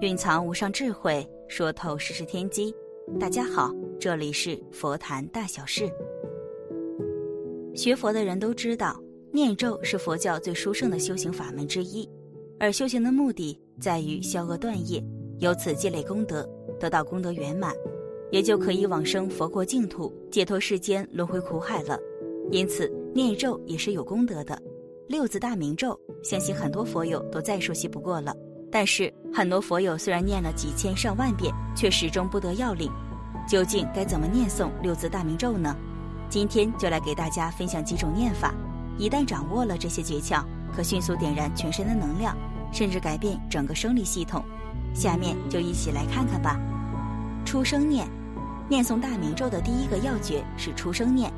蕴藏无上智慧，说透世事天机。大家好，这里是佛谈大小事。学佛的人都知道，念咒是佛教最殊胜的修行法门之一，而修行的目的在于消恶断业，由此积累功德，得到功德圆满，也就可以往生佛国净土，解脱世间轮回苦海了。因此，念咒也是有功德的。六字大明咒，相信很多佛友都再熟悉不过了。但是很多佛友虽然念了几千上万遍，却始终不得要领。究竟该怎么念诵六字大明咒呢？今天就来给大家分享几种念法。一旦掌握了这些诀窍，可迅速点燃全身的能量，甚至改变整个生理系统。下面就一起来看看吧。出生念，念诵大明咒的第一个要诀是出生念。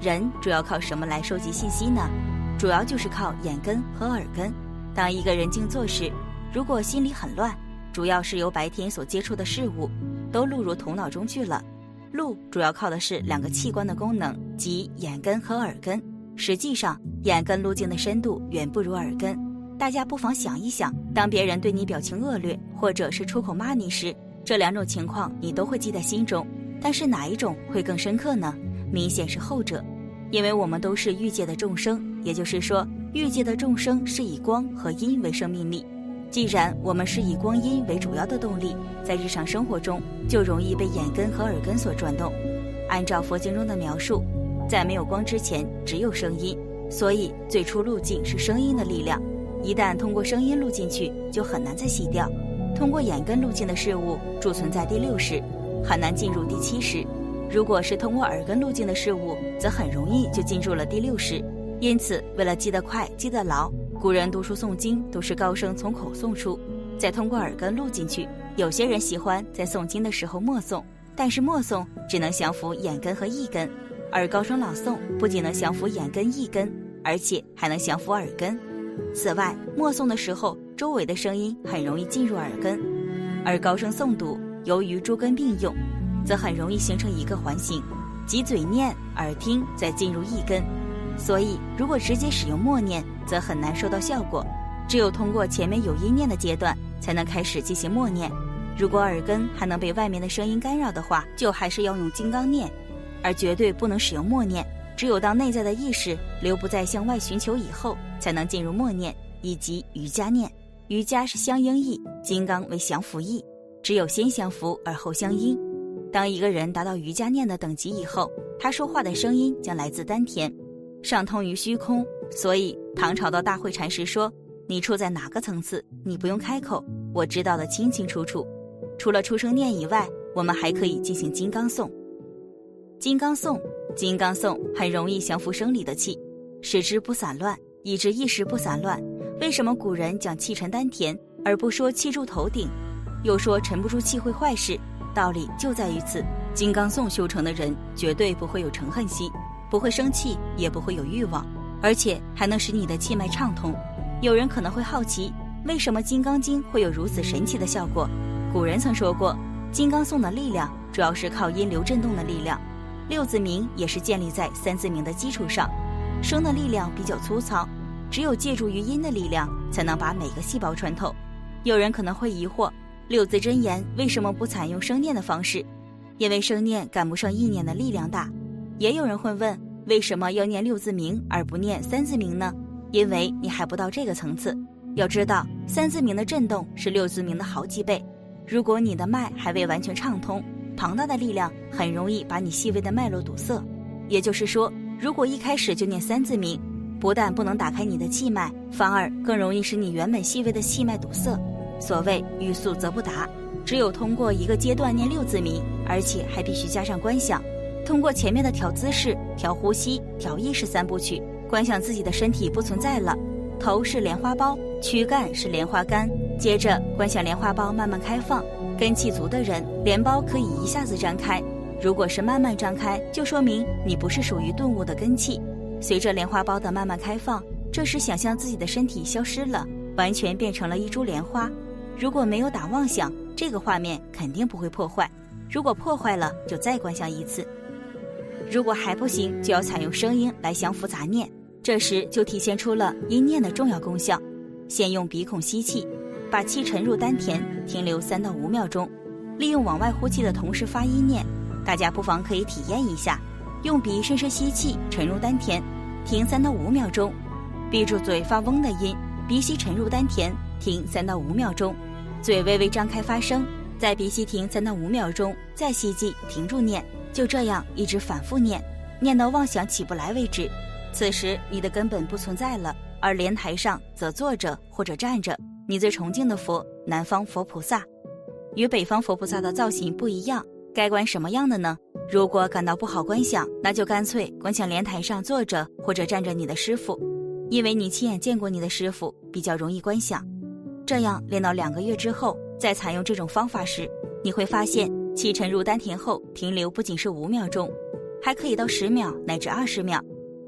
人主要靠什么来收集信息呢？主要就是靠眼根和耳根。当一个人静坐时，如果心里很乱，主要是由白天所接触的事物都录入头脑中去了。录主要靠的是两个器官的功能，即眼根和耳根。实际上，眼根路径的深度远不如耳根。大家不妨想一想，当别人对你表情恶劣，或者是出口骂你时，这两种情况你都会记在心中。但是哪一种会更深刻呢？明显是后者，因为我们都是欲界的众生，也就是说，欲界的众生是以光和阴为生命力。既然我们是以光阴为主要的动力，在日常生活中就容易被眼根和耳根所转动。按照佛经中的描述，在没有光之前只有声音，所以最初路径是声音的力量。一旦通过声音录进去，就很难再洗掉。通过眼根路径的事物贮存在第六识，很难进入第七识；如果是通过耳根路径的事物，则很容易就进入了第六识。因此，为了记得快、记得牢。古人读书诵经都是高声从口诵出，再通过耳根录进去。有些人喜欢在诵经的时候默诵，但是默诵只能降服眼根和意根，而高声朗诵不仅能降服眼根、意根，而且还能降服耳根。此外，默诵的时候周围的声音很容易进入耳根，而高声诵读由于诸根并用，则很容易形成一个环形，即嘴念、耳听，再进入意根。所以，如果直接使用默念，则很难收到效果。只有通过前面有音念的阶段，才能开始进行默念。如果耳根还能被外面的声音干扰的话，就还是要用金刚念，而绝对不能使用默念。只有当内在的意识留不再向外寻求以后，才能进入默念以及瑜伽念。瑜伽是相应意，金刚为降伏意，只有先降伏而后相应。当一个人达到瑜伽念的等级以后，他说话的声音将来自丹田。上通于虚空，所以唐朝的大慧禅师说：“你处在哪个层次，你不用开口，我知道的清清楚楚。”除了出生念以外，我们还可以进行金刚颂。金刚颂，金刚颂很容易降服生理的气，使之不散乱，以致意识不散乱。为什么古人讲气沉丹田，而不说气住头顶？又说沉不住气会坏事？道理就在于此。金刚颂修成的人，绝对不会有嗔恨心。不会生气，也不会有欲望，而且还能使你的气脉畅通。有人可能会好奇，为什么《金刚经》会有如此神奇的效果？古人曾说过，金刚颂的力量主要是靠音流震动的力量，六字明也是建立在三字明的基础上。声的力量比较粗糙，只有借助于音的力量，才能把每个细胞穿透。有人可能会疑惑，六字真言为什么不采用声念的方式？因为声念赶不上意念的力量大。也有人会问，为什么要念六字名而不念三字名呢？因为你还不到这个层次。要知道，三字名的震动是六字名的好几倍。如果你的脉还未完全畅通，庞大的力量很容易把你细微的脉络堵塞。也就是说，如果一开始就念三字名，不但不能打开你的气脉，反而更容易使你原本细微的气脉堵塞。所谓欲速则不达，只有通过一个阶段念六字名，而且还必须加上观想。通过前面的调姿势、调呼吸、调意识三部曲，观想自己的身体不存在了，头是莲花苞，躯干是莲花干。接着观想莲花苞慢慢开放，根气足的人，莲苞可以一下子张开。如果是慢慢张开，就说明你不是属于顿悟的根气。随着莲花苞的慢慢开放，这时想象自己的身体消失了，完全变成了一株莲花。如果没有打妄想，这个画面肯定不会破坏。如果破坏了，就再观想一次。如果还不行，就要采用声音来降服杂念。这时就体现出了音念的重要功效。先用鼻孔吸气，把气沉入丹田，停留三到五秒钟。利用往外呼气的同时发音念，大家不妨可以体验一下：用鼻深深吸气，沉入丹田，停三到五秒钟，闭住嘴发嗡的音，鼻息沉入丹田，停三到五秒钟，嘴微微张开发声，在鼻息停三到五秒钟，再吸气，停住念，就这样一直反复念，念到妄想起不来为止。此时你的根本不存在了，而莲台上则坐着或者站着你最崇敬的佛——南方佛菩萨，与北方佛菩萨的造型不一样。该观什么样的呢？如果感到不好观想，那就干脆观想莲台上坐着或者站着你的师傅，因为你亲眼见过你的师傅，比较容易观想。这样练到两个月之后，再采用这种方法时，你会发现气沉入丹田后停留不仅是五秒钟，还可以到十秒乃至二十秒。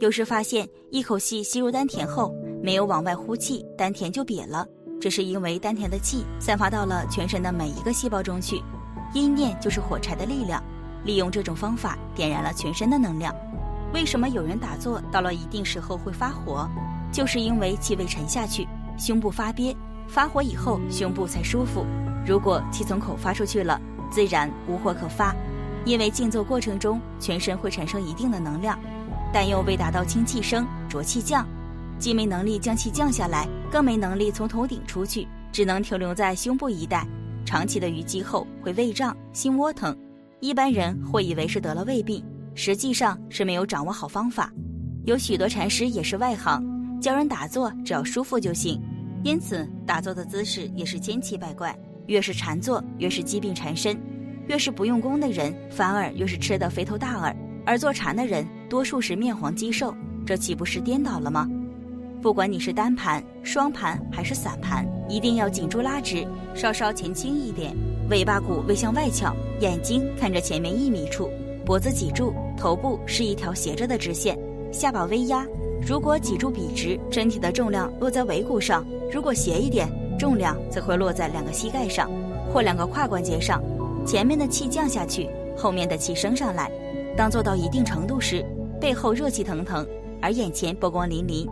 有时发现一口气吸入丹田后，没有往外呼气，丹田就瘪了。这是因为丹田的气散发到了全身的每一个细胞中去。阴念就是火柴的力量，利用这种方法点燃了全身的能量。为什么有人打坐到了一定时候会发火？就是因为气未沉下去，胸部发憋，发火以后胸部才舒服。如果气从口发出去了，自然无火可发。因为静坐过程中全身会产生一定的能量。但又未达到清气升、浊气降，既没能力将气降下来，更没能力从头顶出去，只能停留在胸部一带。长期的淤积后会胃胀、心窝疼，一般人会以为是得了胃病，实际上是没有掌握好方法。有许多禅师也是外行，教人打坐只要舒服就行，因此打坐的姿势也是千奇百怪。越是禅坐，越是疾病缠身；越是不用功的人，反而越是吃得肥头大耳。而坐禅的人多数是面黄肌瘦，这岂不是颠倒了吗？不管你是单盘、双盘还是散盘，一定要颈柱拉直，稍稍前倾一点，尾巴骨微向外翘，眼睛看着前面一米处，脖子脊柱、头部是一条斜着的直线，下巴微压。如果脊柱笔直，身体的重量落在尾骨上；如果斜一点，重量则会落在两个膝盖上或两个胯关节上。前面的气降下去，后面的气升上来。当做到一定程度时，背后热气腾腾，而眼前波光粼粼。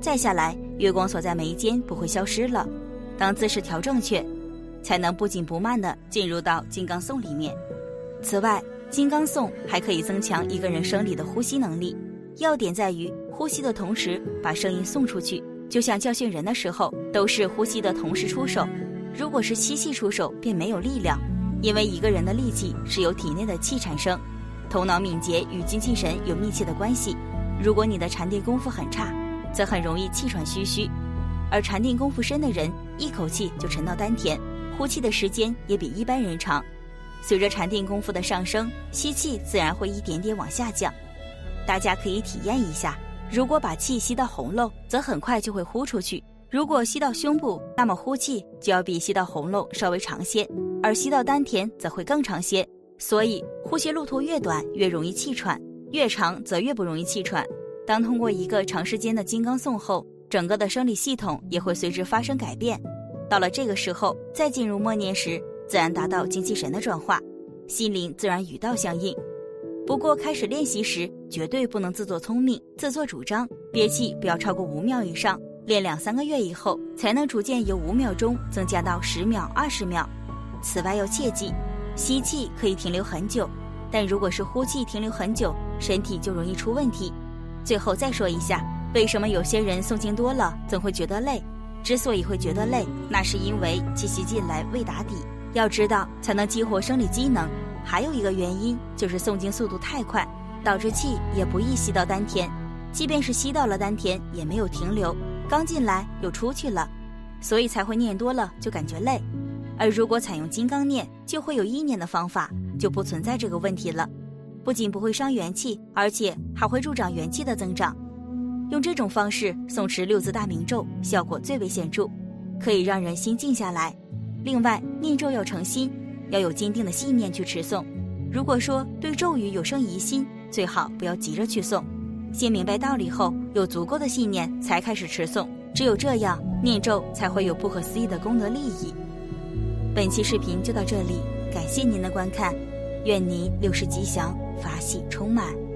再下来，月光所在眉间不会消失了。当姿势调正确，才能不紧不慢地进入到金刚颂里面。此外，金刚颂还可以增强一个人生理的呼吸能力。要点在于呼吸的同时把声音送出去，就像教训人的时候，都是呼吸的同时出手。如果是吸气出手，便没有力量，因为一个人的力气是由体内的气产生。头脑敏捷与精气神有密切的关系。如果你的禅定功夫很差，则很容易气喘吁吁；而禅定功夫深的人，一口气就沉到丹田，呼气的时间也比一般人长。随着禅定功夫的上升，吸气自然会一点点往下降。大家可以体验一下：如果把气吸到喉咙，则很快就会呼出去；如果吸到胸部，那么呼气就要比吸到喉咙稍微长些，而吸到丹田则会更长些。所以，呼吸路途越短，越容易气喘；越长，则越不容易气喘。当通过一个长时间的金刚颂后，整个的生理系统也会随之发生改变。到了这个时候，再进入默念时，自然达到精气神的转化，心灵自然与道相应。不过，开始练习时，绝对不能自作聪明、自作主张，憋气不要超过五秒以上。练两三个月以后，才能逐渐由五秒钟增加到十秒、二十秒。此外，要切记。吸气可以停留很久，但如果是呼气停留很久，身体就容易出问题。最后再说一下，为什么有些人诵经多了总会觉得累？之所以会觉得累，那是因为气息进来未打底。要知道，才能激活生理机能。还有一个原因就是诵经速度太快，导致气也不易吸到丹田。即便是吸到了丹田，也没有停留，刚进来又出去了，所以才会念多了就感觉累。而如果采用金刚念，就会有意念的方法，就不存在这个问题了。不仅不会伤元气，而且还会助长元气的增长。用这种方式诵持六字大明咒，效果最为显著，可以让人心静下来。另外，念咒要诚心，要有坚定的信念去持诵。如果说对咒语有生疑心，最好不要急着去送，先明白道理后，有足够的信念才开始持诵。只有这样，念咒才会有不可思议的功德利益。本期视频就到这里，感谢您的观看，愿您六世吉祥，法喜充满。